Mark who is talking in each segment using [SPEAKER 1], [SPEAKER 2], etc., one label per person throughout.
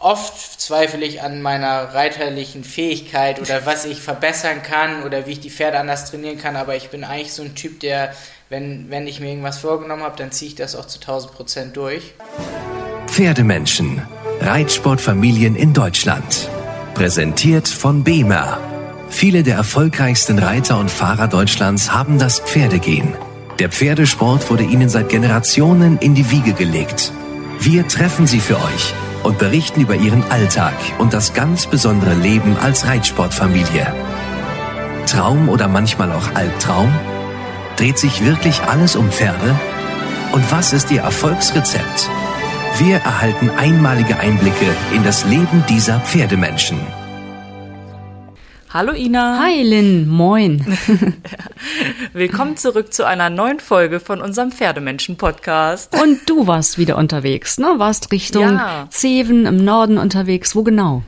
[SPEAKER 1] Oft zweifle ich an meiner reiterlichen Fähigkeit oder was ich verbessern kann oder wie ich die Pferde anders trainieren kann, aber ich bin eigentlich so ein Typ, der, wenn, wenn ich mir irgendwas vorgenommen habe, dann ziehe ich das auch zu 1000 Prozent durch.
[SPEAKER 2] Pferdemenschen. Reitsportfamilien in Deutschland. Präsentiert von BEMER. Viele der erfolgreichsten Reiter und Fahrer Deutschlands haben das Pferdegehen. Der Pferdesport wurde ihnen seit Generationen in die Wiege gelegt. Wir treffen sie für euch und berichten über ihren Alltag und das ganz besondere Leben als Reitsportfamilie. Traum oder manchmal auch Albtraum? Dreht sich wirklich alles um Pferde? Und was ist ihr Erfolgsrezept? Wir erhalten einmalige Einblicke in das Leben dieser Pferdemenschen.
[SPEAKER 3] Hallo Ina.
[SPEAKER 4] Hi Lynn, moin.
[SPEAKER 3] Willkommen zurück zu einer neuen Folge von unserem Pferdemenschen-Podcast.
[SPEAKER 4] Und du warst wieder unterwegs, ne? Warst Richtung
[SPEAKER 3] Ja.
[SPEAKER 4] Zeven im Norden unterwegs. Wo genau?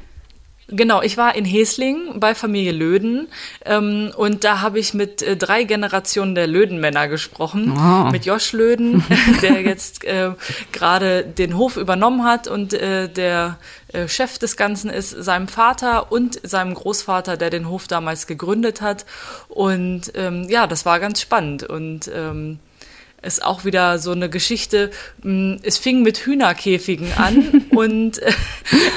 [SPEAKER 3] Genau, ich war in Hesling bei Familie Löden ähm, und da habe ich mit äh, drei Generationen der Lödenmänner gesprochen.
[SPEAKER 4] Ah.
[SPEAKER 3] Mit Josch Löden, der jetzt äh, gerade den Hof übernommen hat und äh, der äh, Chef des Ganzen ist, seinem Vater und seinem Großvater, der den Hof damals gegründet hat. Und ähm, ja, das war ganz spannend und ähm, ist auch wieder so eine Geschichte. mh, Es fing mit Hühnerkäfigen an und äh,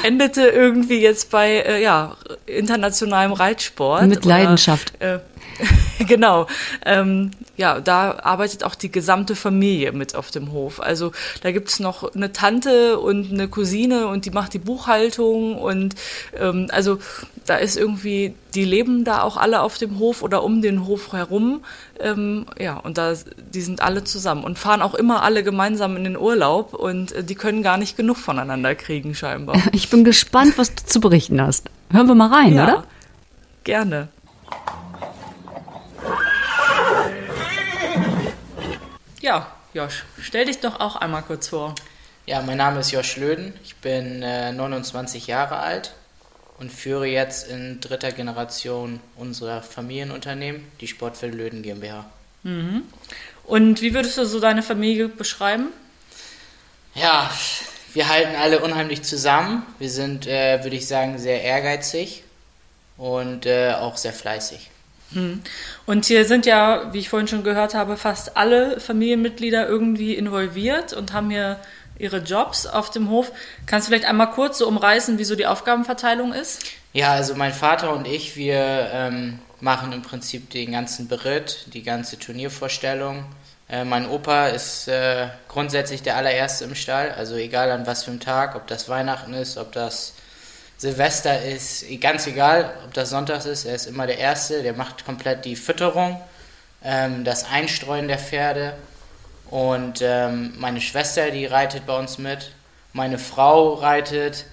[SPEAKER 3] endete irgendwie jetzt bei äh, ja, internationalem Reitsport.
[SPEAKER 4] Mit Leidenschaft.
[SPEAKER 3] Äh, genau. Ähm, ja, da arbeitet auch die gesamte Familie mit auf dem Hof. Also da gibt's noch eine Tante und eine Cousine und die macht die Buchhaltung und ähm, also da ist irgendwie, die leben da auch alle auf dem Hof oder um den Hof herum. Ähm, ja, und da, die sind alle zusammen und fahren auch immer alle gemeinsam in den Urlaub und äh, die können gar nicht genug voneinander kriegen, scheinbar.
[SPEAKER 4] Ich bin gespannt, was du zu berichten hast. Hören wir mal rein,
[SPEAKER 3] ja,
[SPEAKER 4] oder?
[SPEAKER 3] gerne. Ja, Josch, stell dich doch auch einmal kurz vor.
[SPEAKER 1] Ja, mein Name ist Josh Löden, ich bin äh, 29 Jahre alt und führe jetzt in dritter Generation unser Familienunternehmen, die Sportfeld Löden GmbH.
[SPEAKER 3] Und wie würdest du so deine Familie beschreiben?
[SPEAKER 1] Ja, wir halten alle unheimlich zusammen. Wir sind, äh, würde ich sagen, sehr ehrgeizig und äh, auch sehr fleißig.
[SPEAKER 3] Und hier sind ja, wie ich vorhin schon gehört habe, fast alle Familienmitglieder irgendwie involviert und haben hier ihre Jobs auf dem Hof. Kannst du vielleicht einmal kurz so umreißen, wie so die Aufgabenverteilung ist?
[SPEAKER 1] Ja, also mein Vater und ich, wir ähm, machen im Prinzip den ganzen Beritt, die ganze Turniervorstellung. Äh, mein Opa ist äh, grundsätzlich der allererste im Stall, also egal an was für einem Tag, ob das Weihnachten ist, ob das Silvester ist, ganz egal, ob das Sonntags ist, er ist immer der Erste, der macht komplett die Fütterung, ähm, das Einstreuen der Pferde. Und ähm, meine Schwester, die reitet bei uns mit, meine Frau reitet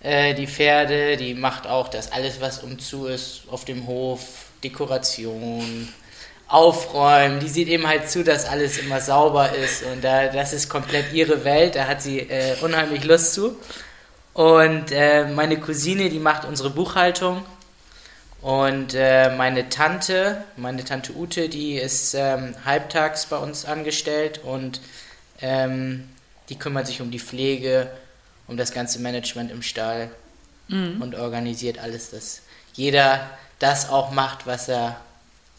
[SPEAKER 1] äh, die Pferde, die macht auch das alles, was umzu ist auf dem Hof, Dekoration, Aufräumen, die sieht eben halt zu, dass alles immer sauber ist und da, das ist komplett ihre Welt, da hat sie äh, unheimlich Lust zu. Und äh, meine Cousine, die macht unsere Buchhaltung. Und äh, meine Tante, meine Tante Ute, die ist ähm, halbtags bei uns angestellt und ähm, die kümmert sich um die Pflege, um das ganze Management im Stall und organisiert alles, dass jeder das auch macht, was er,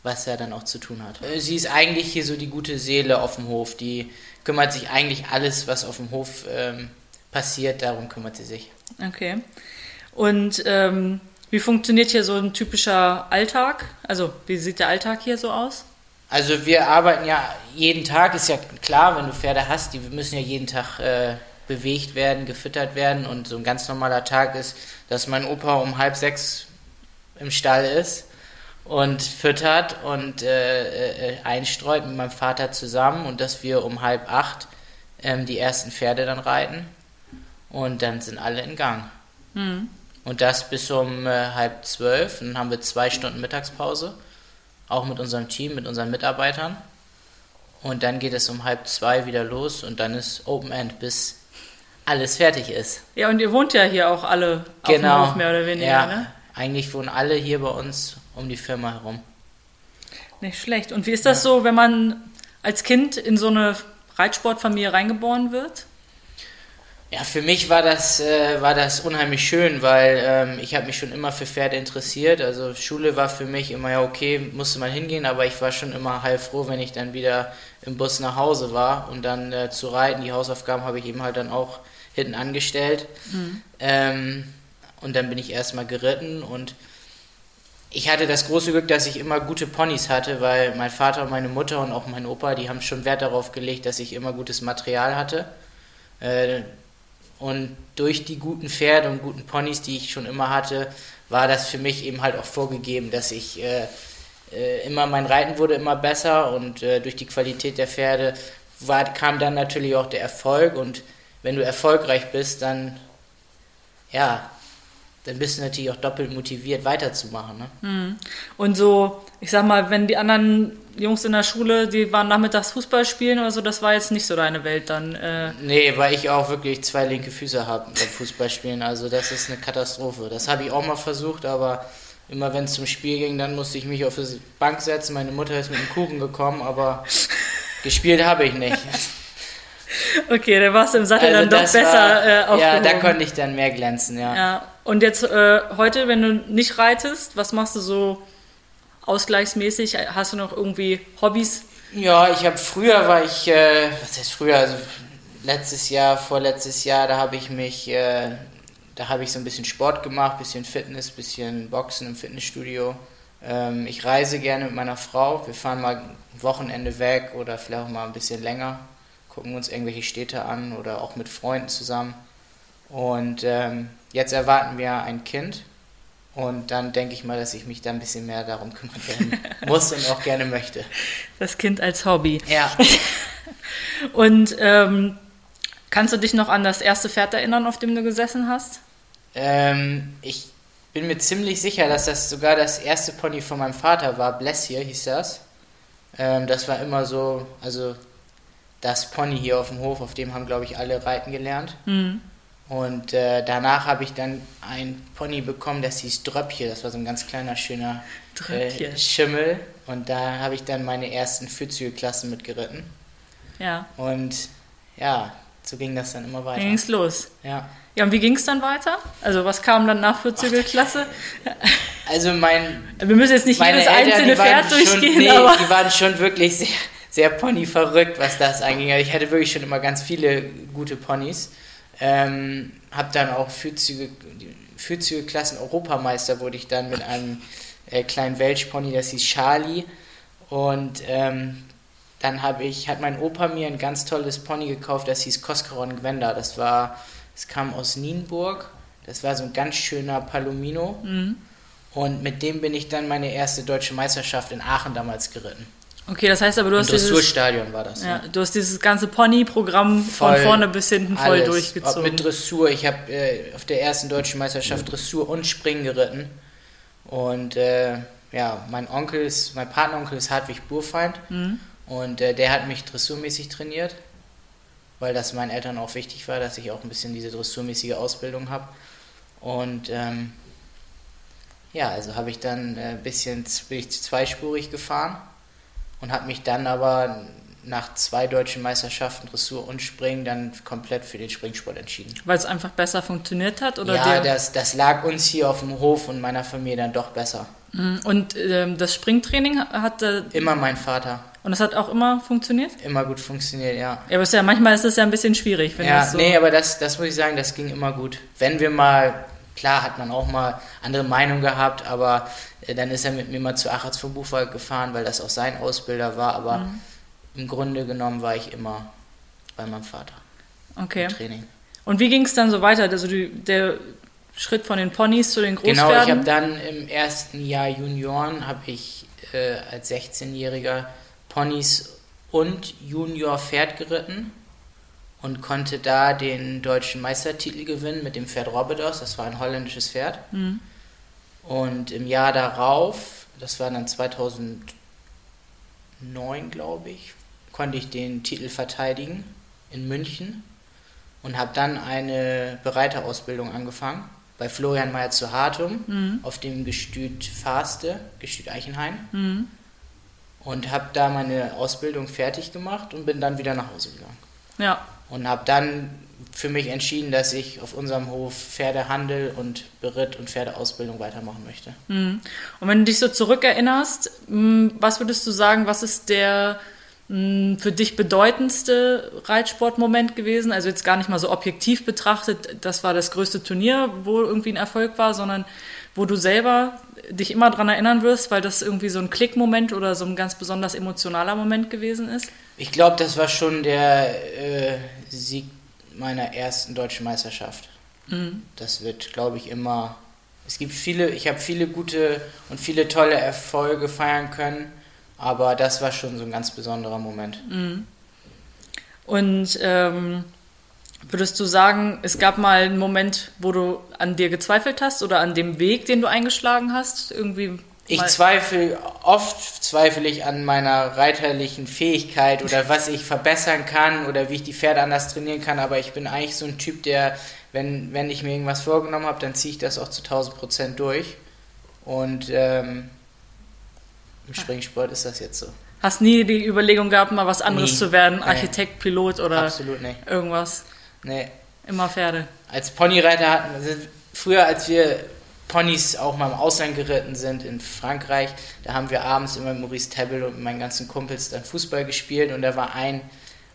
[SPEAKER 1] was er dann auch zu tun hat. Äh, Sie ist eigentlich hier so die gute Seele auf dem Hof, die kümmert sich eigentlich alles, was auf dem Hof ähm, passiert, darum kümmert sie sich.
[SPEAKER 3] Okay. Und ähm, wie funktioniert hier so ein typischer Alltag? Also, wie sieht der Alltag hier so aus?
[SPEAKER 1] Also wir arbeiten ja jeden Tag, ist ja klar, wenn du Pferde hast, die müssen ja jeden Tag äh, bewegt werden, gefüttert werden und so ein ganz normaler Tag ist, dass mein Opa um halb sechs im Stall ist und füttert und äh, äh, einstreut mit meinem Vater zusammen und dass wir um halb acht ähm, die ersten Pferde dann reiten und dann sind alle in Gang. Und das bis um äh, halb zwölf, dann haben wir zwei Stunden Mittagspause auch mit unserem Team, mit unseren Mitarbeitern. Und dann geht es um halb zwei wieder los und dann ist Open End, bis alles fertig ist.
[SPEAKER 3] Ja, und ihr wohnt ja hier auch alle auf dem Hof, mehr oder weniger,
[SPEAKER 1] ja,
[SPEAKER 3] ne?
[SPEAKER 1] Eigentlich wohnen alle hier bei uns um die Firma herum.
[SPEAKER 3] Nicht schlecht. Und wie ist das so, wenn man als Kind in so eine Reitsportfamilie reingeboren wird?
[SPEAKER 1] Ja, für mich war das, äh, war das unheimlich schön, weil ähm, ich habe mich schon immer für Pferde interessiert. Also Schule war für mich immer ja okay, musste man hingehen, aber ich war schon immer heilfroh, wenn ich dann wieder im Bus nach Hause war und dann äh, zu reiten. Die Hausaufgaben habe ich eben halt dann auch hinten angestellt. Mhm. Ähm, und dann bin ich erstmal geritten und ich hatte das große Glück, dass ich immer gute Ponys hatte, weil mein Vater und meine Mutter und auch mein Opa, die haben schon Wert darauf gelegt, dass ich immer gutes Material hatte. Äh, und durch die guten Pferde und guten Ponys, die ich schon immer hatte, war das für mich eben halt auch vorgegeben, dass ich äh, äh, immer mein Reiten wurde immer besser und äh, durch die Qualität der Pferde war, kam dann natürlich auch der Erfolg. Und wenn du erfolgreich bist, dann ja, dann bist du natürlich auch doppelt motiviert, weiterzumachen. Ne?
[SPEAKER 3] Hm. Und so, ich sag mal, wenn die anderen Jungs in der Schule, die waren nachmittags Fußball spielen oder so, das war jetzt nicht so deine Welt dann. Äh
[SPEAKER 1] nee, weil ich auch wirklich zwei linke Füße habe beim Fußballspielen. Also das ist eine Katastrophe. Das habe ich auch mal versucht, aber immer wenn es zum Spiel ging, dann musste ich mich auf die Bank setzen. Meine Mutter ist mit dem Kuchen gekommen, aber gespielt habe ich nicht.
[SPEAKER 3] Okay, dann warst du im Sattel also dann doch besser war,
[SPEAKER 1] äh. Ja, da konnte ich dann mehr glänzen, ja.
[SPEAKER 3] ja. Und jetzt äh, heute, wenn du nicht reitest, was machst du so ausgleichsmäßig? Hast du noch irgendwie Hobbys?
[SPEAKER 1] Ja, ich habe früher war ich, äh, was heißt früher, also letztes Jahr, vorletztes Jahr, da habe ich mich, äh, da habe ich so ein bisschen Sport gemacht, bisschen Fitness, bisschen Boxen im Fitnessstudio. Ähm, ich reise gerne mit meiner Frau. Wir fahren mal ein Wochenende weg oder vielleicht auch mal ein bisschen länger, gucken uns irgendwelche Städte an oder auch mit Freunden zusammen. Und ähm, jetzt erwarten wir ein Kind und dann denke ich mal, dass ich mich da ein bisschen mehr darum kümmern muss und auch gerne möchte.
[SPEAKER 3] Das Kind als Hobby.
[SPEAKER 1] Ja.
[SPEAKER 3] und ähm, kannst du dich noch an das erste Pferd erinnern, auf dem du gesessen hast?
[SPEAKER 1] Ähm, ich bin mir ziemlich sicher, dass das sogar das erste Pony von meinem Vater war. Bless hier hieß das. Ähm, das war immer so, also das Pony hier auf dem Hof, auf dem haben, glaube ich, alle reiten gelernt. Mhm. Und äh, danach habe ich dann ein Pony bekommen, das hieß Dröppje. Das war so ein ganz kleiner, schöner äh, Schimmel. Und da habe ich dann meine ersten Fürzügelklassen mitgeritten.
[SPEAKER 3] Ja.
[SPEAKER 1] Und ja, so ging das dann immer weiter.
[SPEAKER 3] Ging es los.
[SPEAKER 1] Ja.
[SPEAKER 3] Ja, und wie ging es dann weiter? Also was kam dann nach Fürzügelklasse?
[SPEAKER 1] Also mein...
[SPEAKER 3] Wir müssen jetzt nicht jedes Eltern, einzelne Pferd durchgehen,
[SPEAKER 1] nee, aber... die waren schon wirklich sehr, sehr Pony verrückt, was das anging. Also ich hatte wirklich schon immer ganz viele gute Ponys. Ähm, habe dann auch Fürzüge, Fürzüge-Klassen Europameister wurde ich dann mit einem äh, kleinen Welshpony, das hieß Charlie. Und ähm, dann habe ich, hat mein Opa mir ein ganz tolles Pony gekauft, das hieß Koskaron Gwenda. Das war, es kam aus Nienburg. Das war so ein ganz schöner Palomino. Mhm. Und mit dem bin ich dann meine erste deutsche Meisterschaft in Aachen damals geritten.
[SPEAKER 3] Okay, das heißt aber, du hast
[SPEAKER 1] dieses Dressurstadion war das.
[SPEAKER 3] Ja, ja, du hast dieses ganze Pony-Programm von vorne bis hinten voll alles. durchgezogen.
[SPEAKER 1] Ob mit Dressur. Ich habe äh, auf der ersten deutschen Meisterschaft Dressur und Springen geritten. Und äh, ja, mein Onkel ist, mein Partneronkel ist Hartwig Burfeind. Mhm. Und äh, der hat mich dressurmäßig trainiert, weil das meinen Eltern auch wichtig war, dass ich auch ein bisschen diese dressurmäßige Ausbildung habe. Und ähm, ja, also habe ich dann ein äh, bisschen bin ich zweispurig gefahren und habe mich dann aber nach zwei deutschen Meisterschaften Dressur und Springen dann komplett für den Springsport entschieden.
[SPEAKER 3] Weil es einfach besser funktioniert hat? Oder
[SPEAKER 1] ja, das, das lag uns hier auf dem Hof und meiner Familie dann doch besser.
[SPEAKER 3] Mhm. Und ähm, das Springtraining hat... Äh,
[SPEAKER 1] immer mein Vater.
[SPEAKER 3] Und das hat auch immer funktioniert?
[SPEAKER 1] Immer gut funktioniert, ja.
[SPEAKER 3] Ja, aber ist ja, manchmal ist das ja ein bisschen schwierig.
[SPEAKER 1] Wenn ja, das so nee, aber das, das muss ich sagen, das ging immer gut. Wenn wir mal, klar hat man auch mal andere Meinungen gehabt, aber äh, dann ist er mit mir mal zu Achatz vom Buchwald gefahren, weil das auch sein Ausbilder war, aber mhm. im Grunde genommen war ich immer bei meinem Vater.
[SPEAKER 3] Okay. Im Training. Und wie ging es dann so weiter? Also die, der Schritt von den Ponys zu den Großpferden?
[SPEAKER 1] Genau, ich habe dann im ersten Jahr Junioren habe ich äh, als 16-Jähriger Ponys und Junior Pferd geritten und konnte da den deutschen Meistertitel gewinnen mit dem Pferd Robedos. Das war ein holländisches Pferd. Mhm. Und im Jahr darauf, das war dann 2009, glaube ich, konnte ich den Titel verteidigen in München und habe dann eine Bereiterausbildung angefangen bei Florian Meyer zu Hartum mhm. auf dem Gestüt Faste, Gestüt Eichenhain. Mhm. Und habe da meine Ausbildung fertig gemacht und bin dann wieder nach Hause gegangen.
[SPEAKER 3] Ja.
[SPEAKER 1] Und habe dann für mich entschieden, dass ich auf unserem Hof Pferdehandel und Beritt und Pferdeausbildung weitermachen möchte.
[SPEAKER 3] Mhm. Und wenn du dich so zurückerinnerst, hm, was würdest du sagen, was ist der hm, für dich bedeutendste Reitsportmoment gewesen? Also jetzt gar nicht mal so objektiv betrachtet, das war das größte Turnier, wo irgendwie ein Erfolg war, sondern wo du selber dich immer daran erinnern wirst, weil das irgendwie so ein Klickmoment oder so ein ganz besonders emotionaler Moment gewesen ist?
[SPEAKER 1] Ich glaube, das war schon der äh, Sieg meiner ersten deutschen Meisterschaft. Mhm. Das wird, glaube ich, immer. Es gibt viele, ich habe viele gute und viele tolle Erfolge feiern können, aber das war schon so ein ganz besonderer Moment.
[SPEAKER 3] Mhm. Und ähm, Würdest du sagen, es gab mal einen Moment, wo du an dir gezweifelt hast oder an dem Weg, den du eingeschlagen hast? Irgendwie
[SPEAKER 1] ich zweifle, oft zweifle ich an meiner reiterlichen Fähigkeit oder was ich verbessern kann oder wie ich die Pferde anders trainieren kann, aber ich bin eigentlich so ein Typ, der, wenn, wenn ich mir irgendwas vorgenommen habe, dann ziehe ich das auch zu 1000 Prozent durch. Und ähm, im Springsport ist das jetzt so.
[SPEAKER 3] Hast nie die Überlegung gehabt, mal was anderes nie. zu werden, Architekt, nee. Pilot oder
[SPEAKER 1] Absolut nicht.
[SPEAKER 3] irgendwas?
[SPEAKER 1] Nee.
[SPEAKER 3] Immer Pferde.
[SPEAKER 1] Als Ponyreiter hatten wir, früher als wir Ponys auch mal im Ausland geritten sind in Frankreich, da haben wir abends immer mit Maurice Tebbel und meinen ganzen Kumpels dann Fußball gespielt und da war ein,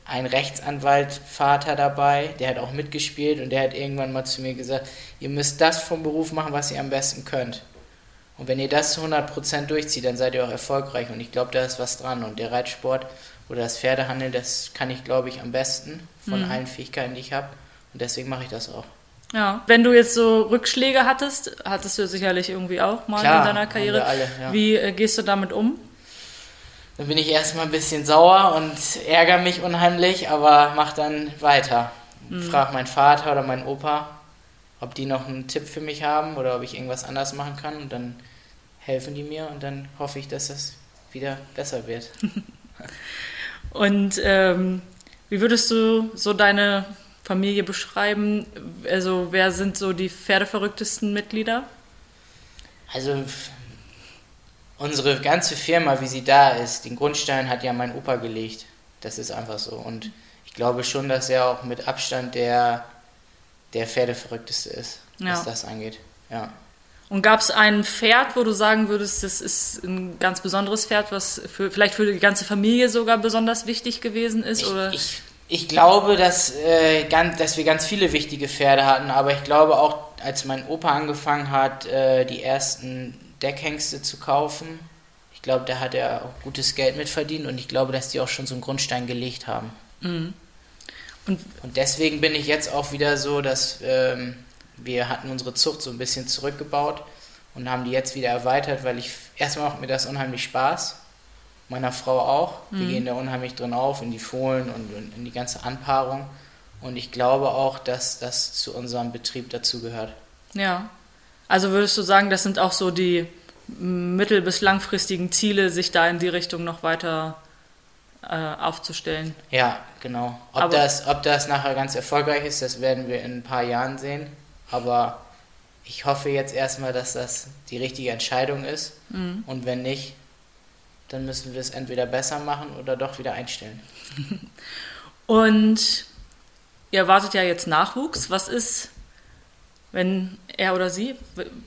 [SPEAKER 1] ein Rechtsanwaltvater dabei, der hat auch mitgespielt und der hat irgendwann mal zu mir gesagt, ihr müsst das vom Beruf machen, was ihr am besten könnt. Und wenn ihr das zu 100% durchzieht, dann seid ihr auch erfolgreich und ich glaube, da ist was dran und der Reitsport oder das Pferdehandel, das kann ich, glaube ich, am besten von mhm. allen Fähigkeiten, die ich habe. Und deswegen mache ich das auch.
[SPEAKER 3] Ja, wenn du jetzt so Rückschläge hattest, hattest du sicherlich irgendwie auch mal Klar, in deiner Karriere. Alle, ja. Wie äh, gehst du damit um?
[SPEAKER 1] Dann bin ich erstmal ein bisschen sauer und ärgere mich unheimlich, aber mach dann weiter. Mhm. Frag meinen Vater oder meinen Opa, ob die noch einen Tipp für mich haben oder ob ich irgendwas anders machen kann und dann helfen die mir und dann hoffe ich, dass das wieder besser wird.
[SPEAKER 3] Und ähm, wie würdest du so deine Familie beschreiben? Also wer sind so die pferdeverrücktesten Mitglieder?
[SPEAKER 1] Also unsere ganze Firma, wie sie da ist, den Grundstein hat ja mein Opa gelegt. Das ist einfach so. Und ich glaube schon, dass er auch mit Abstand der, der Pferdeverrückteste ist, ja. was das angeht. Ja.
[SPEAKER 3] Und gab es ein Pferd, wo du sagen würdest, das ist ein ganz besonderes Pferd, was für, vielleicht für die ganze Familie sogar besonders wichtig gewesen ist?
[SPEAKER 1] Ich,
[SPEAKER 3] oder?
[SPEAKER 1] Ich, ich glaube, dass, äh, ganz, dass wir ganz viele wichtige Pferde hatten, aber ich glaube auch, als mein Opa angefangen hat, äh, die ersten Deckhengste zu kaufen, ich glaube, da hat er auch gutes Geld mitverdient und ich glaube, dass die auch schon so einen Grundstein gelegt haben. Mhm. Und, und deswegen bin ich jetzt auch wieder so, dass ähm, wir hatten unsere Zucht so ein bisschen zurückgebaut und haben die jetzt wieder erweitert, weil ich erstmal macht mir das unheimlich Spaß. Meiner Frau auch. Mhm. Wir gehen da unheimlich drin auf, in die Fohlen und in die ganze Anpaarung. Und ich glaube auch, dass das zu unserem Betrieb dazugehört.
[SPEAKER 3] Ja. Also würdest du sagen, das sind auch so die mittel- bis langfristigen Ziele, sich da in die Richtung noch weiter äh, aufzustellen?
[SPEAKER 1] Ja, genau. Ob das, ob das nachher ganz erfolgreich ist, das werden wir in ein paar Jahren sehen. Aber ich hoffe jetzt erstmal, dass das die richtige Entscheidung ist. Mhm. Und wenn nicht, dann müssen wir es entweder besser machen oder doch wieder einstellen.
[SPEAKER 3] Und ihr erwartet ja jetzt Nachwuchs. Was ist, wenn er oder sie,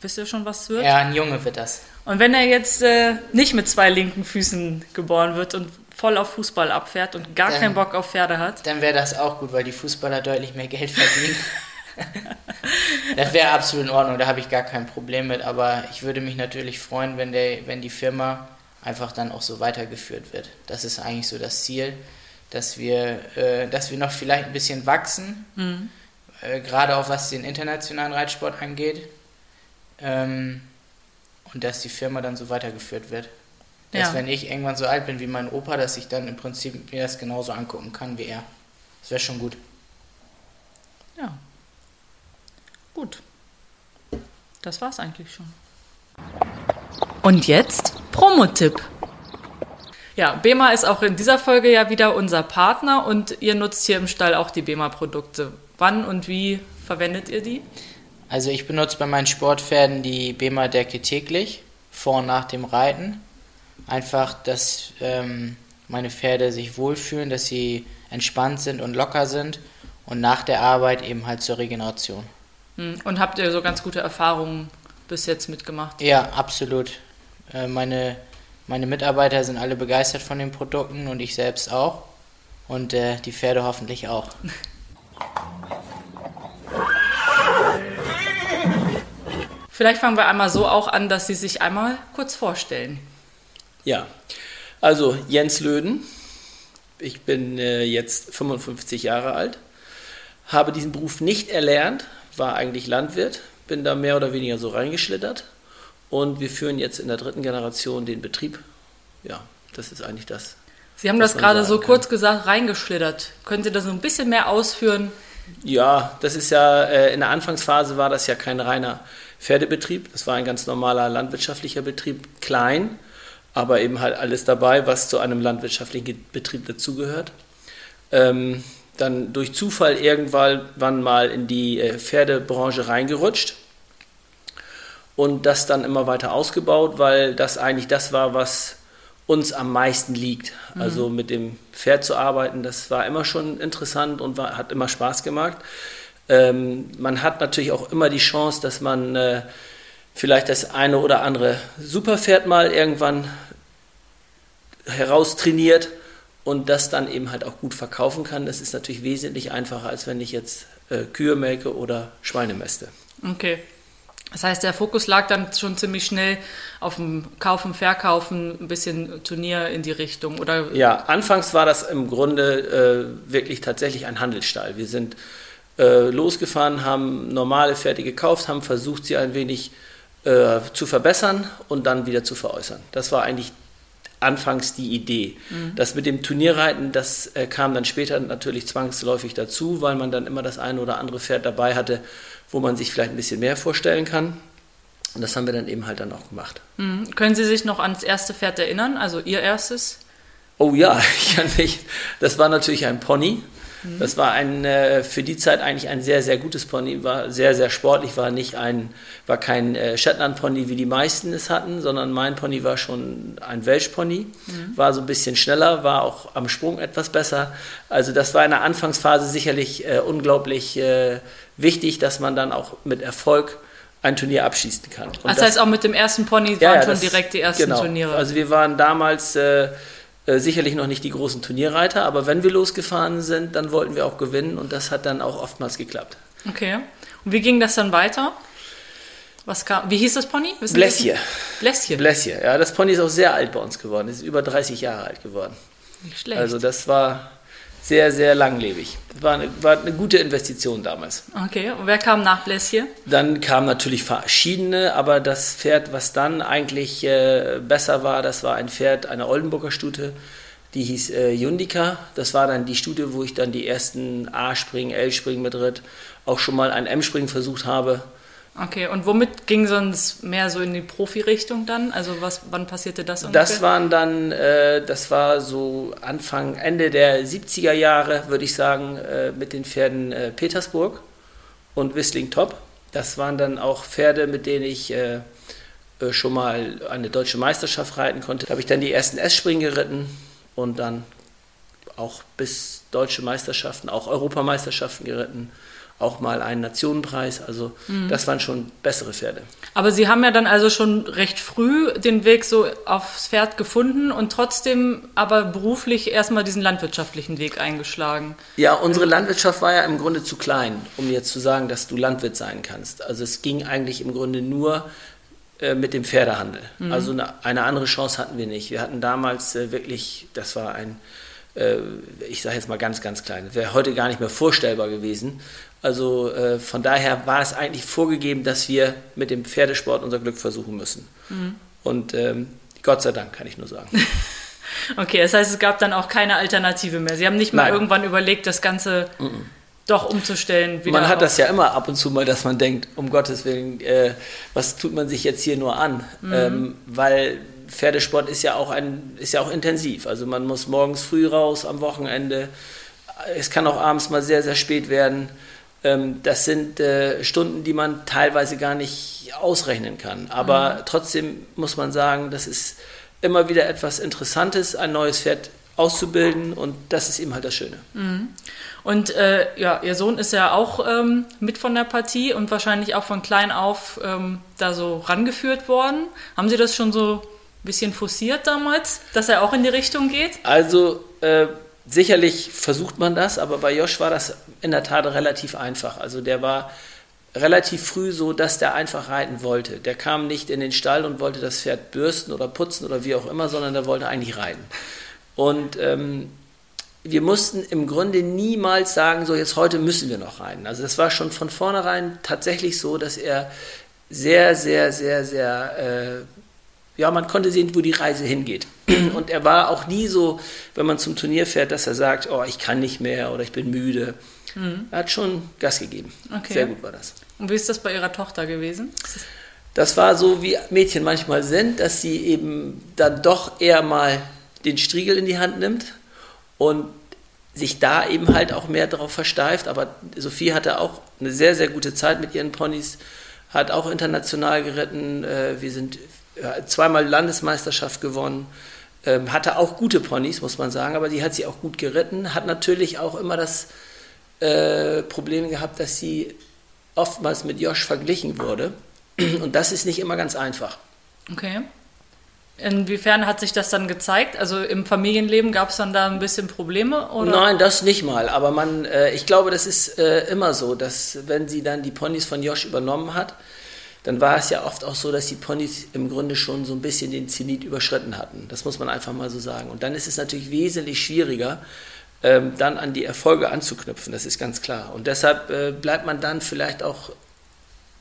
[SPEAKER 3] wisst ihr schon, was wird?
[SPEAKER 1] Ja, ein Junge wird das.
[SPEAKER 3] Und wenn er jetzt äh, nicht mit zwei linken Füßen geboren wird und voll auf Fußball abfährt und gar dann, keinen Bock auf Pferde hat.
[SPEAKER 1] Dann wäre das auch gut, weil die Fußballer deutlich mehr Geld verdienen. das wäre absolut in Ordnung, da habe ich gar kein Problem mit, aber ich würde mich natürlich freuen, wenn, der, wenn die Firma einfach dann auch so weitergeführt wird. Das ist eigentlich so das Ziel, dass wir, äh, dass wir noch vielleicht ein bisschen wachsen, mhm. äh, gerade auch was den internationalen Reitsport angeht. Ähm, und dass die Firma dann so weitergeführt wird. Dass ja. wenn ich irgendwann so alt bin wie mein Opa, dass ich dann im Prinzip mir das genauso angucken kann wie er. Das wäre schon gut.
[SPEAKER 3] Ja. Gut. Das war's eigentlich schon. Und jetzt Promotipp. Ja, BEMA ist auch in dieser Folge ja wieder unser Partner und ihr nutzt hier im Stall auch die BEMA-Produkte. Wann und wie verwendet ihr die?
[SPEAKER 1] Also ich benutze bei meinen Sportpferden die BEMA-Decke täglich, vor und nach dem Reiten. Einfach, dass ähm, meine Pferde sich wohlfühlen, dass sie entspannt sind und locker sind und nach der Arbeit eben halt zur Regeneration.
[SPEAKER 3] Hm. Und habt ihr so ganz gute Erfahrungen bis jetzt mitgemacht?
[SPEAKER 1] Ja, absolut. Äh, meine, meine Mitarbeiter sind alle begeistert von den Produkten und ich selbst auch. Und äh, die Pferde hoffentlich auch.
[SPEAKER 3] Vielleicht fangen wir einmal so auch an, dass Sie sich einmal kurz vorstellen.
[SPEAKER 5] Ja, also Jens Löden. Ich bin äh, jetzt 55 Jahre alt, habe diesen Beruf nicht erlernt, war eigentlich Landwirt, bin da mehr oder weniger so reingeschlittert und wir führen jetzt in der dritten Generation den Betrieb. Ja, das ist eigentlich das.
[SPEAKER 3] Sie haben das gerade so kann. kurz gesagt, reingeschlittert. Könnt ihr das so ein bisschen mehr ausführen?
[SPEAKER 5] Ja, das ist ja, äh, in der Anfangsphase war das ja kein reiner Pferdebetrieb. Das war ein ganz normaler landwirtschaftlicher Betrieb, klein, aber eben halt alles dabei, was zu einem landwirtschaftlichen Betrieb dazugehört. Ähm, dann durch Zufall irgendwann mal in die äh, Pferdebranche reingerutscht und das dann immer weiter ausgebaut, weil das eigentlich das war, was uns am meisten liegt. Mhm. Also mit dem Pferd zu arbeiten, das war immer schon interessant und war, hat immer Spaß gemacht. Ähm, man hat natürlich auch immer die Chance, dass man äh, vielleicht das eine oder andere Superpferd mal irgendwann heraustrainiert und das dann eben halt auch gut verkaufen kann. Das ist natürlich wesentlich einfacher, als wenn ich jetzt äh, Kühe melke oder Schweine mäste.
[SPEAKER 3] Okay. Das heißt, der Fokus lag dann schon ziemlich schnell auf dem Kaufen, Verkaufen, ein bisschen Turnier in die Richtung, oder?
[SPEAKER 5] Ja, anfangs war das im Grunde äh, wirklich tatsächlich ein Handelsstall. Wir sind äh, losgefahren, haben normale Pferde gekauft, haben versucht, sie ein wenig äh, zu verbessern und dann wieder zu veräußern. Das war eigentlich anfangs die Idee. Mhm. Das mit dem Turnierreiten, das äh, kam dann später natürlich zwangsläufig dazu, weil man dann immer das eine oder andere Pferd dabei hatte, wo man sich vielleicht ein bisschen mehr vorstellen kann. Und das haben wir dann eben halt dann auch gemacht.
[SPEAKER 3] Mhm. Können Sie sich noch ans erste Pferd erinnern, also Ihr erstes?
[SPEAKER 5] Oh ja, ich kann mich. Das war natürlich ein Pony. Mhm. Das war ein äh, für die Zeit eigentlich ein sehr, sehr gutes Pony, war sehr, sehr sportlich, war nicht ein, war kein äh, Shetland-Pony, wie die meisten es hatten, sondern mein Pony war schon ein Welsh-Pony, mhm. war so ein bisschen schneller, war auch am Sprung etwas besser. Also das war in der Anfangsphase sicherlich äh, unglaublich äh, wichtig, dass man dann auch mit Erfolg ein Turnier abschießen kann. Und
[SPEAKER 3] das, das heißt, auch mit dem ersten Pony ja, waren ja, schon das, direkt die ersten
[SPEAKER 5] genau.
[SPEAKER 3] Turniere.
[SPEAKER 5] Also wir waren damals äh, äh, sicherlich noch nicht die großen Turnierreiter, aber wenn wir losgefahren sind, dann wollten wir auch gewinnen und das hat dann auch oftmals geklappt.
[SPEAKER 3] Okay. Und wie ging das dann weiter? Was kam, wie hieß das Pony?
[SPEAKER 5] Bläsje.
[SPEAKER 3] Bläsje.
[SPEAKER 5] Bläsje, ja. Das Pony ist auch sehr alt bei uns geworden. Es ist über 30 Jahre alt geworden.
[SPEAKER 3] Nicht schlecht.
[SPEAKER 5] Also das war sehr, sehr langlebig. War eine, war eine gute Investition damals.
[SPEAKER 3] Okay, und wer kam nach Bläsje?
[SPEAKER 5] Dann kamen natürlich verschiedene, aber das Pferd, was dann eigentlich äh, besser war, das war ein Pferd, eine Oldenburger Stute, die hieß äh, Jundika. Das war dann die Stute, wo ich dann die ersten A-Springen, L-Springen mitritt, auch schon mal ein M-Springen versucht habe.
[SPEAKER 3] Okay, und womit ging sonst mehr so in die Profi-Richtung dann? Also was, wann passierte das
[SPEAKER 5] ungefähr? Das waren dann, äh, das war so Anfang, Ende der 70er Jahre, würde ich sagen, äh, mit den Pferden äh, Petersburg und Whistling Top. Das waren dann auch Pferde, mit denen ich äh, äh, schon mal eine deutsche Meisterschaft reiten konnte. Da habe ich dann die ersten S-Springen geritten und dann auch bis deutsche Meisterschaften, auch Europameisterschaften geritten auch mal einen Nationenpreis. Also mhm. das waren schon bessere Pferde.
[SPEAKER 3] Aber Sie haben ja dann also schon recht früh den Weg so aufs Pferd gefunden und trotzdem aber beruflich erstmal diesen landwirtschaftlichen Weg eingeschlagen.
[SPEAKER 5] Ja, unsere Landwirtschaft war ja im Grunde zu klein, um jetzt zu sagen, dass du Landwirt sein kannst. Also es ging eigentlich im Grunde nur äh, mit dem Pferdehandel. Mhm. Also eine, eine, andere Chance hatten wir nicht. Wir hatten damals äh, wirklich, das war ein äh, ich sage jetzt mal ganz, ganz klein. Wäre heute gar nicht mehr vorstellbar gewesen. Also äh, von daher war es eigentlich vorgegeben, dass wir mit dem Pferdesport unser Glück versuchen müssen. Mhm. Und ähm, Gott sei Dank, kann ich nur sagen.
[SPEAKER 3] okay, das heißt, es gab dann auch keine Alternative mehr. Sie haben nicht mal Nein. irgendwann überlegt, das Ganze mhm. doch umzustellen.
[SPEAKER 5] man hat das ja immer ab und zu mal, dass man denkt, um Gottes Willen, äh, was tut man sich jetzt hier nur an? Mhm. Ähm, weil Pferdesport ist ja auch ein, ist ja auch intensiv. Also man muss morgens früh raus, am Wochenende. Es kann auch abends mal sehr, sehr spät werden. Ähm, das sind äh, Stunden, die man teilweise gar nicht ausrechnen kann. Aber mhm. trotzdem muss man sagen, das ist immer wieder etwas Interessantes, ein neues Pferd auszubilden und das ist eben halt das Schöne.
[SPEAKER 3] Mhm. Und äh, ja, Ihr Sohn ist ja auch ähm, mit von der Partie und wahrscheinlich auch von klein auf ähm, da so rangeführt worden. Haben Sie das schon so ein bisschen forciert damals, dass er auch in die Richtung geht?
[SPEAKER 5] Also äh, sicherlich versucht man das, aber bei Josh war das in der Tat relativ einfach. Also der war relativ früh so, dass der einfach reiten wollte. Der kam nicht in den Stall und wollte das Pferd bürsten oder putzen oder wie auch immer, sondern der wollte eigentlich reiten. Und ähm, wir mussten im Grunde niemals sagen, so jetzt heute müssen wir noch reiten. Also das war schon von vornherein tatsächlich so, dass er sehr, sehr, sehr, sehr, äh, ja, man konnte sehen, wo die Reise hingeht. Und er war auch nie so, wenn man zum Turnier fährt, dass er sagt, oh, ich kann nicht mehr oder ich bin müde. Mhm. Er hat schon Gas gegeben. Okay. Sehr gut war das.
[SPEAKER 3] Und wie ist das bei Ihrer Tochter gewesen?
[SPEAKER 5] Das war so, wie Mädchen manchmal sind, dass sie eben dann doch eher mal den Striegel in die Hand nimmt und sich da eben halt auch mehr darauf versteift. Aber Sophie hatte auch eine sehr, sehr gute Zeit mit ihren Ponys, hat auch international geritten. Äh, wir sind zweimal Landesmeisterschaft gewonnen. Ähm, hatte auch gute Ponys, muss man sagen, aber die hat sie auch gut geritten. Hat natürlich auch immer das äh, Problem gehabt, dass sie oftmals mit Josh verglichen wurde. Und das ist nicht immer ganz einfach.
[SPEAKER 3] Okay. Inwiefern hat sich das dann gezeigt? Also im Familienleben gab es dann da ein bisschen Probleme? Oder?
[SPEAKER 5] Nein, das nicht mal. Aber man, äh, ich glaube, das ist äh, immer so, dass wenn sie dann die Ponys von Josh übernommen hat, dann war es ja oft auch so, dass die Ponys im Grunde schon so ein bisschen den Zenit überschritten hatten. Das muss man einfach mal so sagen. Und dann ist es natürlich wesentlich schwieriger, ähm, dann an die Erfolge anzuknüpfen. Das ist ganz klar. Und deshalb äh, bleibt man dann vielleicht auch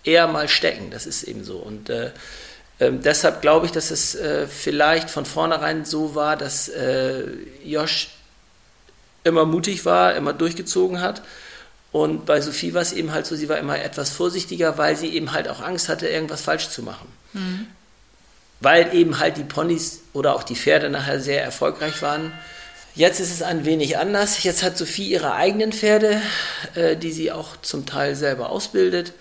[SPEAKER 5] eher mal stecken. Das ist eben so. Und äh, ähm, deshalb glaube ich, dass es äh, vielleicht von vornherein so war, dass äh, Josh immer mutig war, immer durchgezogen hat. Und bei Sophie war es eben halt so, sie war immer etwas vorsichtiger, weil sie eben halt auch Angst hatte, irgendwas falsch zu machen. Mhm. Weil eben halt die Ponys oder auch die Pferde nachher sehr erfolgreich waren. Jetzt ist es ein wenig anders. Jetzt hat Sophie ihre eigenen Pferde, äh, die sie auch zum Teil selber ausbildet.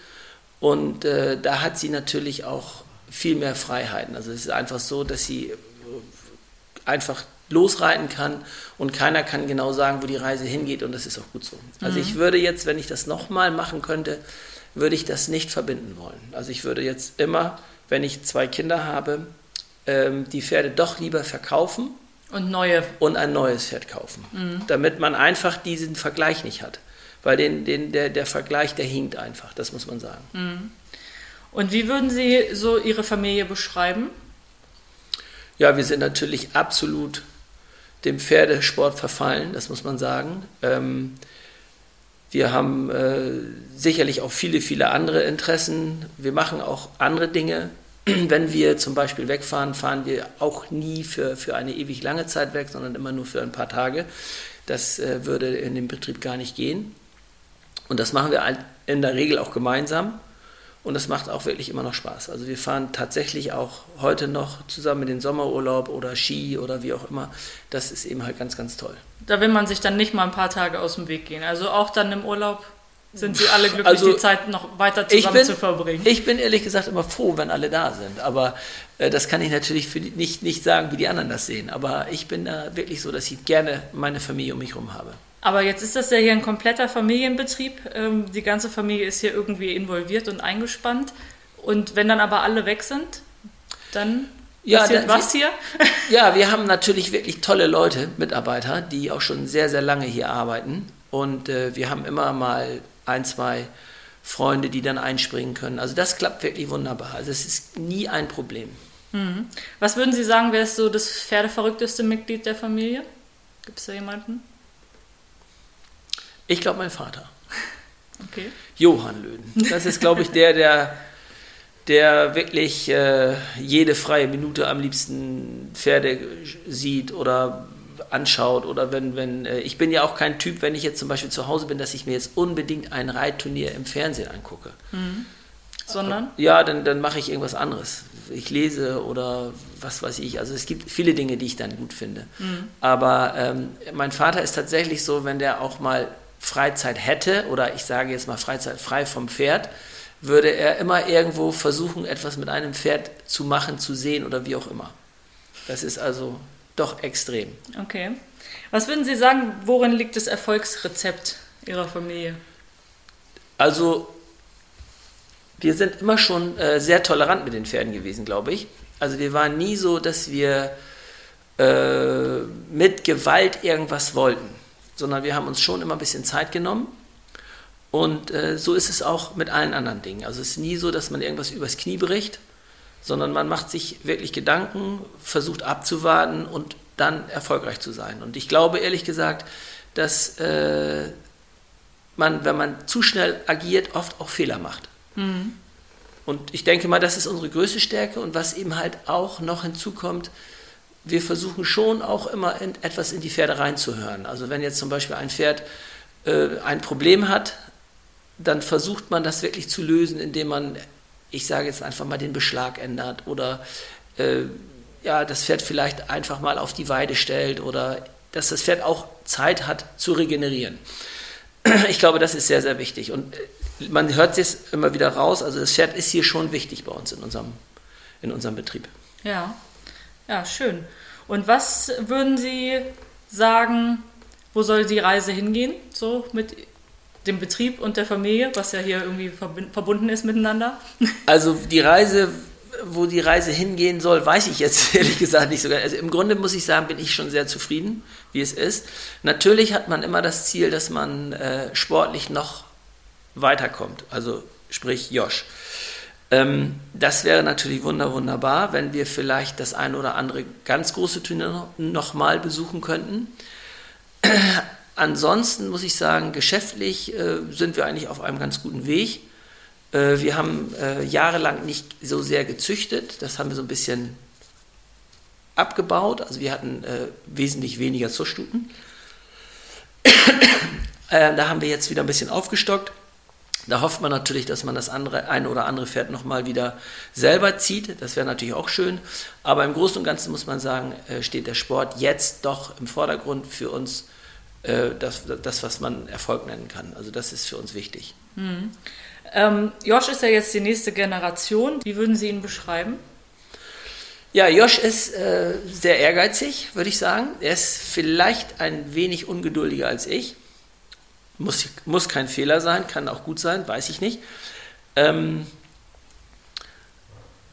[SPEAKER 5] Und äh, da hat sie natürlich auch viel mehr Freiheiten. Also es ist einfach so, dass sie äh, einfach losreiten kann und keiner kann genau sagen, wo die Reise hingeht und das ist auch gut so. Also mhm. ich würde jetzt, wenn ich das nochmal machen könnte, würde ich das nicht verbinden wollen. Also ich würde jetzt immer, wenn ich zwei Kinder habe, ähm, die Pferde doch lieber verkaufen
[SPEAKER 3] und neue
[SPEAKER 5] und ein neues Pferd kaufen, mhm. damit man einfach diesen Vergleich nicht hat, weil den, den, der, der Vergleich, der hinkt einfach, das muss man sagen.
[SPEAKER 3] Mhm. Und wie würden Sie so Ihre Familie beschreiben?
[SPEAKER 5] Ja, wir sind natürlich absolut dem Pferdesport verfallen, das muss man sagen. Ähm, wir haben äh, sicherlich auch viele, viele andere Interessen. Wir machen auch andere Dinge. Wenn wir zum Beispiel wegfahren, fahren wir auch nie für, für eine ewig lange Zeit weg, sondern immer nur für ein paar Tage. Das äh, würde in dem Betrieb gar nicht gehen. Und das machen wir in der Regel auch gemeinsam. Und es macht auch wirklich immer noch Spaß. Also wir fahren tatsächlich auch heute noch zusammen in den Sommerurlaub oder Ski oder wie auch immer. Das ist eben halt ganz, ganz toll.
[SPEAKER 3] Da will man sich dann nicht mal ein paar Tage aus dem Weg gehen. Also auch dann im Urlaub sind Sie alle glücklich, also, die Zeit noch weiter zusammen
[SPEAKER 5] bin,
[SPEAKER 3] zu verbringen.
[SPEAKER 5] Ich bin ehrlich gesagt immer froh, wenn alle da sind. Aber äh, das kann ich natürlich die, nicht, nicht sagen, wie die anderen das sehen. Aber ich bin da wirklich so, dass ich gerne meine Familie um mich herum habe.
[SPEAKER 3] Aber jetzt ist das ja hier ein kompletter Familienbetrieb. Ähm, die ganze Familie ist hier irgendwie involviert und eingespannt. Und wenn dann aber alle weg sind, dann
[SPEAKER 5] ja, passiert was hier? Ja, wir haben natürlich wirklich tolle Leute, Mitarbeiter, die auch schon sehr, sehr lange hier arbeiten. Und äh, wir haben immer mal ein, zwei Freunde, die dann einspringen können. Also das klappt wirklich wunderbar. Also es ist nie ein Problem.
[SPEAKER 3] Mhm. Was würden Sie sagen, wer ist so das pferdeverrückteste Mitglied der Familie? Gibt es da jemanden?
[SPEAKER 5] Ich glaube, mein Vater.
[SPEAKER 3] Okay.
[SPEAKER 5] Johann Löden. Das ist, glaube ich, der, der, der wirklich äh, jede freie Minute am liebsten Pferde sieht oder anschaut. Oder wenn, wenn, äh, ich bin ja auch kein Typ, wenn ich jetzt zum Beispiel zu Hause bin, dass ich mir jetzt unbedingt ein Reitturnier im Fernsehen angucke.
[SPEAKER 3] Mhm. Sondern?
[SPEAKER 5] Ja, dann, dann mache ich irgendwas anderes. Ich lese oder was weiß ich. Also es gibt viele Dinge, die ich dann gut finde. Mhm. Aber ähm, mein Vater ist tatsächlich so, wenn der auch mal Freizeit hätte, oder ich sage jetzt mal Freizeit frei vom Pferd, würde er immer irgendwo versuchen, etwas mit einem Pferd zu machen, zu sehen oder wie auch immer. Das ist also doch extrem.
[SPEAKER 3] Okay. Was würden Sie sagen, worin liegt das Erfolgsrezept Ihrer Familie?
[SPEAKER 5] Also, wir sind immer schon äh, sehr tolerant mit den Pferden gewesen, glaube ich. Also, wir waren nie so, dass wir äh, mit Gewalt irgendwas wollten, sondern wir haben uns schon immer ein bisschen Zeit genommen. Und äh, so ist es auch mit allen anderen Dingen. Also, es ist nie so, dass man irgendwas übers Knie bricht, sondern man macht sich wirklich Gedanken, versucht abzuwarten und dann erfolgreich zu sein. Und ich glaube ehrlich gesagt, dass äh, man, wenn man zu schnell agiert, oft auch Fehler macht. Mhm. Und ich denke mal, das ist unsere größte Stärke und was eben halt auch noch hinzukommt, wir versuchen schon auch immer in, etwas in die Pferde reinzuhören. Also wenn jetzt zum Beispiel ein Pferd äh, ein Problem hat, dann versucht man das wirklich zu lösen, indem man, ich sage jetzt einfach mal, den Beschlag ändert oder äh, ja, das Pferd vielleicht einfach mal auf die Weide stellt oder dass das Pferd auch Zeit hat zu regenerieren. Ich glaube, das ist sehr, sehr wichtig. Und äh, man hört es immer wieder raus, also das Pferd ist hier schon wichtig bei uns in unserem, in unserem Betrieb.
[SPEAKER 3] Ja, ja, schön. Und was würden Sie sagen, wo soll die Reise hingehen, so mit dem Betrieb und der Familie, was ja hier irgendwie verbunden ist miteinander?
[SPEAKER 5] Also die Reise wo die Reise hingehen soll, weiß ich jetzt ehrlich gesagt nicht sogar. Also im Grunde muss ich sagen, bin ich schon sehr zufrieden, wie es ist. Natürlich hat man immer das Ziel, dass man äh, sportlich noch weiterkommt. Also sprich Josh. Ähm, das wäre natürlich wunder, wunderbar, wenn wir vielleicht das eine oder andere ganz große Turnier nochmal besuchen könnten. Ansonsten muss ich sagen, geschäftlich äh, sind wir eigentlich auf einem ganz guten Weg. Äh, wir haben äh, jahrelang nicht so sehr gezüchtet, das haben wir so ein bisschen abgebaut. Also wir hatten wesentlich weniger Zuchtstuten. da haben wir jetzt wieder ein bisschen aufgestockt. Da hofft man natürlich, dass man das andere, eine oder andere Pferd nochmal wieder selber zieht. Das wäre natürlich auch schön. Aber im Großen und Ganzen muss man sagen, steht der Sport jetzt doch im Vordergrund für uns, das, das was man Erfolg nennen kann. Also das ist für uns wichtig. Mhm.
[SPEAKER 3] Ähm, Josh ist ja jetzt die nächste Generation. Wie würden Sie ihn beschreiben?
[SPEAKER 5] Ja, Josh ist äh, sehr ehrgeizig, würde ich sagen. Er ist vielleicht ein wenig ungeduldiger als ich. Muss, muss kein Fehler sein, kann auch gut sein, weiß ich nicht. Ähm,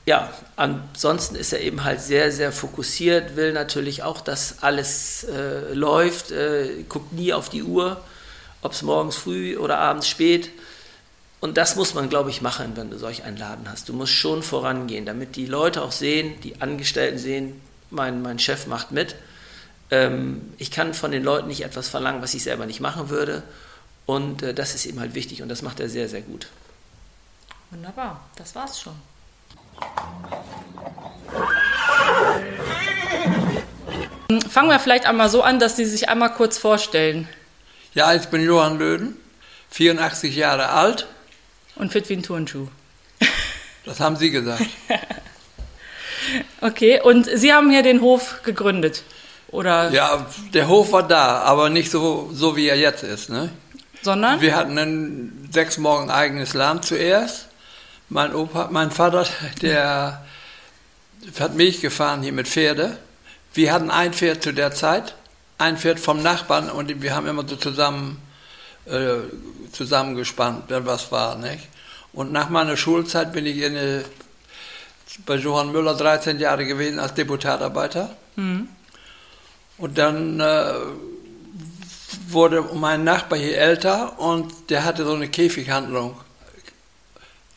[SPEAKER 5] ja, ansonsten ist er eben halt sehr, sehr fokussiert, will natürlich auch, dass alles äh, läuft, äh, guckt nie auf die Uhr, ob es morgens früh oder abends spät. Und das muss man, glaube ich, machen, wenn du solch einen Laden hast. Du musst schon vorangehen, damit die Leute auch sehen, die Angestellten sehen, mein, mein Chef macht mit. Ähm, ich kann von den Leuten nicht etwas verlangen, was ich selber nicht machen würde. Und äh, das ist eben halt wichtig und das macht er sehr, sehr gut.
[SPEAKER 3] Wunderbar, das war's schon. Fangen wir vielleicht einmal so an, dass Sie sich einmal kurz vorstellen.
[SPEAKER 6] Ja, ich bin Johann Löden, 84 Jahre alt,
[SPEAKER 3] und fit wie ein Turnschuh.
[SPEAKER 6] Das haben Sie gesagt.
[SPEAKER 3] okay, und Sie haben hier den Hof gegründet, oder?
[SPEAKER 6] Ja, der Hof war da, aber nicht so, so wie er jetzt ist. Ne?
[SPEAKER 3] Sondern?
[SPEAKER 6] Wir hatten ein sechs Morgen eigenes Land zuerst. Mein Opa, mein Vater, der hat Milch gefahren hier mit Pferde. Wir hatten ein Pferd zu der Zeit, ein Pferd vom Nachbarn und wir haben immer so zusammen äh, zusammengespannt, wenn was war. Nicht? Und nach meiner Schulzeit bin ich eine, bei Johann Müller 13 Jahre gewesen als Deputatarbeiter. Mhm. Und dann äh, wurde mein Nachbar hier älter und der hatte so eine Käfighandlung.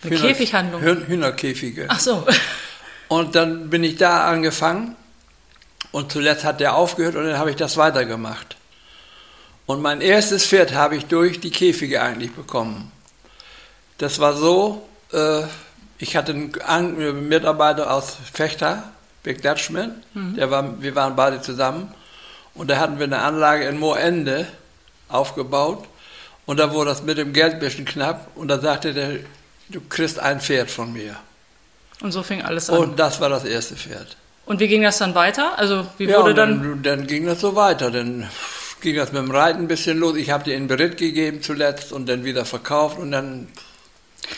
[SPEAKER 3] Eine Hühner, Käfighandlung?
[SPEAKER 6] Hühnerkäfige.
[SPEAKER 3] Ach so.
[SPEAKER 6] Und dann bin ich da angefangen und zuletzt hat der aufgehört und dann habe ich das weitergemacht. Und mein erstes Pferd habe ich durch die Käfige eigentlich bekommen. Das war so, äh, ich hatte einen Mitarbeiter aus Fechter, Big Dutchman, mhm. der war, wir waren beide zusammen. Und da hatten wir eine Anlage in Moorende aufgebaut. Und da wurde das mit dem Geld ein bisschen knapp. Und da sagte der, du kriegst ein Pferd von mir.
[SPEAKER 3] Und so fing alles an.
[SPEAKER 6] Und das war das erste Pferd.
[SPEAKER 3] Und wie ging das dann weiter? Also wie
[SPEAKER 6] ja,
[SPEAKER 3] wurde
[SPEAKER 6] dann, dann, dann ging das so weiter. Dann ging das mit dem Reiten ein bisschen los. Ich habe die in Beritt gegeben zuletzt und dann wieder verkauft und dann.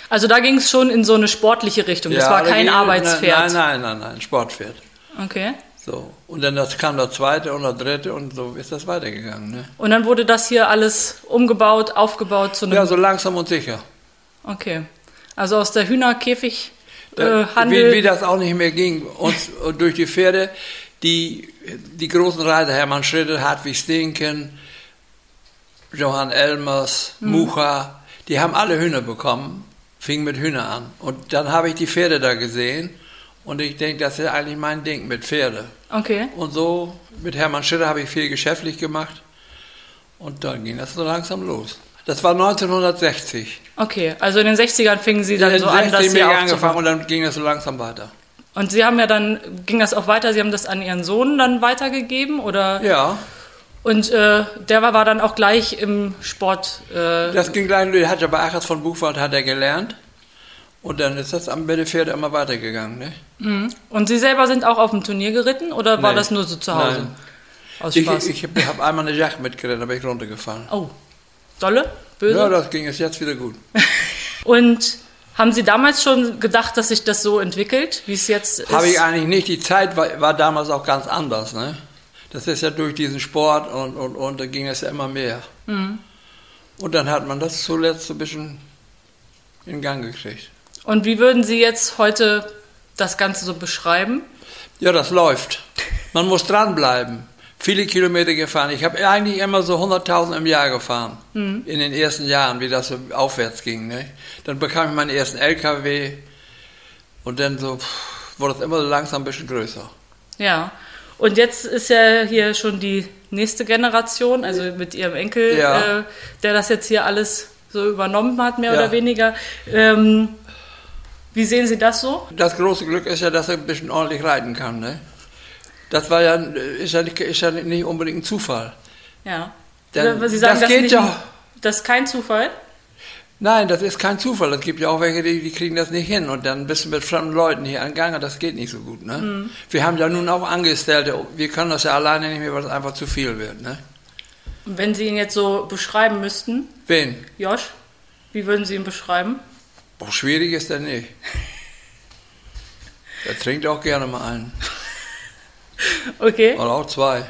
[SPEAKER 3] Also da ging es schon in so eine sportliche Richtung. Das ja, war kein Arbeitspferd.
[SPEAKER 6] Nein, nein, nein, nein, Sportpferd.
[SPEAKER 3] Okay.
[SPEAKER 6] So. Und dann das kam der zweite und der dritte und so ist das weitergegangen. Ne?
[SPEAKER 3] Und dann wurde das hier alles umgebaut, aufgebaut zu einem.
[SPEAKER 6] Ja, so langsam und sicher.
[SPEAKER 3] Okay. Also aus der Hühnerkäfig. Äh,
[SPEAKER 6] Wie,
[SPEAKER 3] Handel.
[SPEAKER 6] wie das auch nicht mehr ging. Uns und durch die Pferde, die, die großen Reiter, Hermann Schritte, Hartwig Stinken, Johann Elmers, Mucha, die haben alle Hühner bekommen, fing mit Hühner an. Und dann habe ich die Pferde da gesehen und ich denke, das ist eigentlich mein Ding mit Pferde.
[SPEAKER 3] Okay.
[SPEAKER 6] Und so mit Hermann Schritter habe ich viel geschäftlich gemacht und dann ging das so langsam los. Das war 1960.
[SPEAKER 3] Okay. Also in den 60ern fingen Sie dann
[SPEAKER 6] In
[SPEAKER 3] so an, dass
[SPEAKER 6] 60
[SPEAKER 3] Sie
[SPEAKER 6] angefangen und dann ging das so langsam weiter.
[SPEAKER 3] Und Sie haben ja dann, ging das auch weiter, Sie haben das an Ihren Sohn dann weitergegeben oder?
[SPEAKER 6] Ja,
[SPEAKER 3] Und äh, der war, war dann auch gleich im Sport. Äh,
[SPEAKER 6] das ging gleich, der hat ja bei Achers von Buchwald hat er gelernt. Und dann ist das am mit den Pferden immer weitergegangen. Ne?
[SPEAKER 3] und Sie selber sind auch auf dem Turnier geritten oder war
[SPEAKER 6] Nee.
[SPEAKER 3] das nur so zu Hause?
[SPEAKER 6] Nein.
[SPEAKER 3] Aus
[SPEAKER 6] Ich,
[SPEAKER 3] Spaß.
[SPEAKER 6] ich habe hab einmal eine Yacht mitgeritten, da bin ich runtergefallen.
[SPEAKER 3] oh, dolle? Böse?
[SPEAKER 6] Ja, das ging jetzt, jetzt wieder gut.
[SPEAKER 3] Und haben Sie damals schon gedacht, dass sich das so entwickelt, wie es jetzt ist?
[SPEAKER 6] Habe ich eigentlich nicht. Die Zeit war, war damals auch ganz anders. Ne? Das ist ja durch diesen Sport und, und, und da ging es ja immer mehr.
[SPEAKER 3] Mhm.
[SPEAKER 6] Und dann hat man das zuletzt so ein bisschen in Gang gekriegt.
[SPEAKER 3] Und wie würden Sie jetzt heute das Ganze so beschreiben?
[SPEAKER 6] Ja, das läuft. Man muss dranbleiben. Viele Kilometer gefahren. Ich habe eigentlich immer so 100.000 im Jahr gefahren. In den ersten Jahren, wie das so aufwärts ging. Ne? Dann bekam ich meinen ersten LKW und dann so pff, wurde es immer so langsam ein bisschen größer.
[SPEAKER 3] Ja. Und jetzt ist ja hier schon die nächste Generation, also mit Ihrem Enkel,
[SPEAKER 6] Ja.
[SPEAKER 3] äh, der das jetzt hier alles so übernommen hat, mehr
[SPEAKER 6] Ja.
[SPEAKER 3] oder weniger. Ähm, wie sehen Sie das so?
[SPEAKER 6] Das große Glück ist ja, dass er ein bisschen ordentlich reiten kann. Ne? Das war ja, ist ja, nicht, ist ja nicht unbedingt ein Zufall.
[SPEAKER 3] Ja.
[SPEAKER 6] Denn
[SPEAKER 3] Sie sagen,
[SPEAKER 6] das
[SPEAKER 3] das,
[SPEAKER 6] geht
[SPEAKER 3] nicht,
[SPEAKER 6] ja.
[SPEAKER 3] das ist kein Zufall?
[SPEAKER 6] Nein, das ist kein Zufall. Es gibt ja auch welche, die, die kriegen das nicht hin. Und dann bist du mit fremden Leuten hier an Gange, das geht nicht so gut. Ne?
[SPEAKER 3] Mhm.
[SPEAKER 6] Wir haben ja nun auch Angestellte. Wir können das ja alleine nicht mehr, weil es einfach zu viel wird. Ne?
[SPEAKER 3] Wenn Sie ihn jetzt so beschreiben müssten,
[SPEAKER 6] Wen?
[SPEAKER 3] Josh, wie würden Sie ihn beschreiben?
[SPEAKER 6] Boah, schwierig ist der nicht. Der trinkt auch gerne mal einen.
[SPEAKER 3] Okay.
[SPEAKER 6] Oder auch zwei.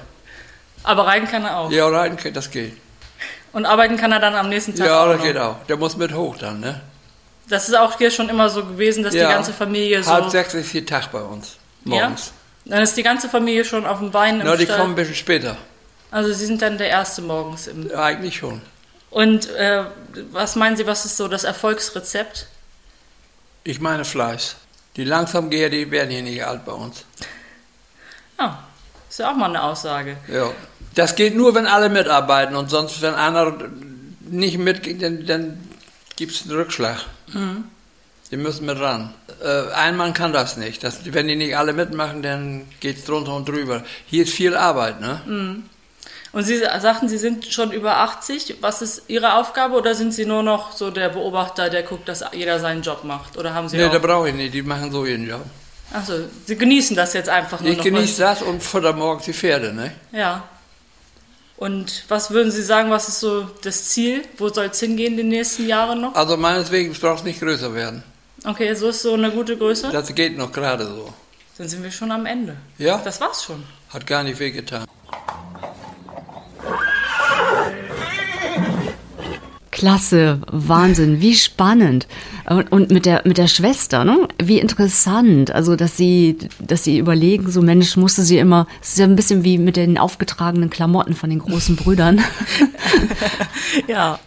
[SPEAKER 3] Aber reiten kann er auch.
[SPEAKER 6] Ja, reiten, kann- das geht.
[SPEAKER 3] Und arbeiten kann er dann am nächsten Tag
[SPEAKER 6] Ja,
[SPEAKER 3] auch
[SPEAKER 6] das
[SPEAKER 3] noch.
[SPEAKER 6] geht auch. Der muss mit hoch dann, ne?
[SPEAKER 3] Das ist auch hier schon immer so gewesen, dass
[SPEAKER 6] ja.
[SPEAKER 3] die ganze Familie so...
[SPEAKER 6] Halb sechs ist hier Tag bei uns. Morgens.
[SPEAKER 3] Ja? Dann ist die ganze Familie schon auf dem Bein im
[SPEAKER 6] Na, die
[SPEAKER 3] Stall.
[SPEAKER 6] kommen ein bisschen später.
[SPEAKER 3] Also Sie sind dann der Erste morgens im...
[SPEAKER 6] Ja, eigentlich schon.
[SPEAKER 3] Und äh, was meinen Sie, was ist so das Erfolgsrezept?
[SPEAKER 6] Ich meine Fleiß. Die langsam gehen, die werden hier nicht alt bei uns.
[SPEAKER 3] Ah, ist ja auch mal eine Aussage.
[SPEAKER 6] Ja. Das geht nur, wenn alle mitarbeiten und sonst, wenn einer nicht mitgeht, dann, dann gibt es einen Rückschlag. Die müssen mit ran. Äh, ein Mann kann das nicht. Das, wenn die nicht alle mitmachen, dann geht es drunter und drüber. Hier ist viel Arbeit, ne?
[SPEAKER 3] Und Sie sagten, Sie sind schon über 80. Was ist Ihre Aufgabe oder sind Sie nur noch so der Beobachter, der guckt, dass jeder seinen Job macht? Oder haben Sie
[SPEAKER 6] Nee, da brauche ich nicht. Die machen so ihren Job.
[SPEAKER 3] Achso, Sie genießen das jetzt einfach nur
[SPEAKER 6] Ich
[SPEAKER 3] noch
[SPEAKER 6] genieße das und futter morgens die Pferde, ne?
[SPEAKER 3] Ja. Und was würden Sie sagen, was ist so das Ziel? Wo soll es hingehen die nächsten Jahre noch?
[SPEAKER 6] Also meineswegen braucht es nicht größer werden.
[SPEAKER 3] Okay, so ist so eine gute Größe.
[SPEAKER 6] Das geht noch gerade so.
[SPEAKER 3] Dann sind wir schon am Ende.
[SPEAKER 6] Ja?
[SPEAKER 3] Das war's schon.
[SPEAKER 6] Hat gar nicht wehgetan.
[SPEAKER 4] Klasse, Wahnsinn, wie spannend. Und, und mit der mit der Schwester, ne? Wie interessant. Also, dass sie, dass sie überlegen, so Mensch, musste sie immer. Es ist ja ein bisschen wie mit den aufgetragenen Klamotten von den großen Brüdern.
[SPEAKER 3] Ja,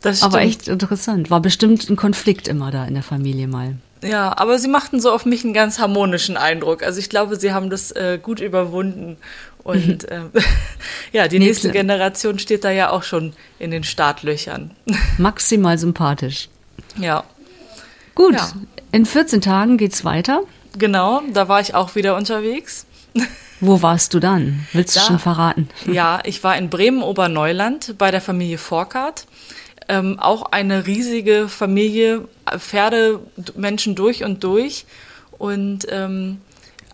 [SPEAKER 3] das stimmt.
[SPEAKER 4] Aber echt interessant. War bestimmt ein Konflikt immer da in der Familie mal.
[SPEAKER 3] Ja, aber sie machten so auf mich einen ganz harmonischen Eindruck. Also ich glaube, sie haben das äh, gut überwunden. Und äh, ja, die
[SPEAKER 4] Nee,
[SPEAKER 3] nächste
[SPEAKER 4] klar.
[SPEAKER 3] Generation steht da ja auch schon in den Startlöchern.
[SPEAKER 4] Maximal sympathisch.
[SPEAKER 3] ja,
[SPEAKER 4] Gut,
[SPEAKER 3] Ja.
[SPEAKER 4] in 14 Tagen geht's weiter.
[SPEAKER 3] genau, da war ich auch wieder unterwegs.
[SPEAKER 4] Wo warst du dann? Willst du
[SPEAKER 3] Da.
[SPEAKER 4] schon verraten?
[SPEAKER 3] Ja, ich war in Bremen-Oberneuland bei der Familie Forkart. Ähm, auch eine riesige Familie, Pferdemenschen durch und durch. Und ähm,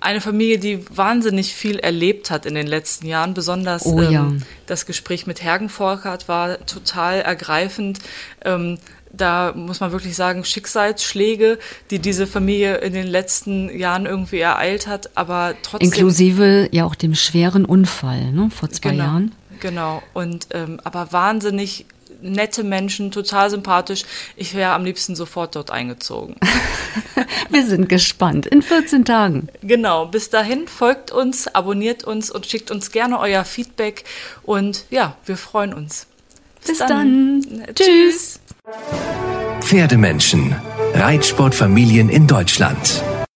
[SPEAKER 3] eine Familie, die wahnsinnig viel erlebt hat in den letzten Jahren. Besonders
[SPEAKER 4] oh, ja.
[SPEAKER 3] ähm, das Gespräch mit Hergen Volkert war total ergreifend. Ähm, da muss man wirklich sagen, Schicksalsschläge, die diese Familie in den letzten Jahren irgendwie ereilt hat, aber trotzdem.
[SPEAKER 4] Inklusive ja auch dem schweren Unfall ne, vor zwei
[SPEAKER 3] genau,
[SPEAKER 4] Jahren.
[SPEAKER 3] Genau. Und ähm, aber wahnsinnig nette Menschen, total sympathisch. Ich wäre am liebsten sofort dort eingezogen.
[SPEAKER 4] Wir sind gespannt. In 14 Tagen.
[SPEAKER 3] Genau. Bis dahin folgt uns, abonniert uns und schickt uns gerne euer Feedback. Und ja, wir freuen uns.
[SPEAKER 4] Bis, Bis dann. dann. Tschüss.
[SPEAKER 2] Pferdemenschen. Reitsportfamilien in Deutschland.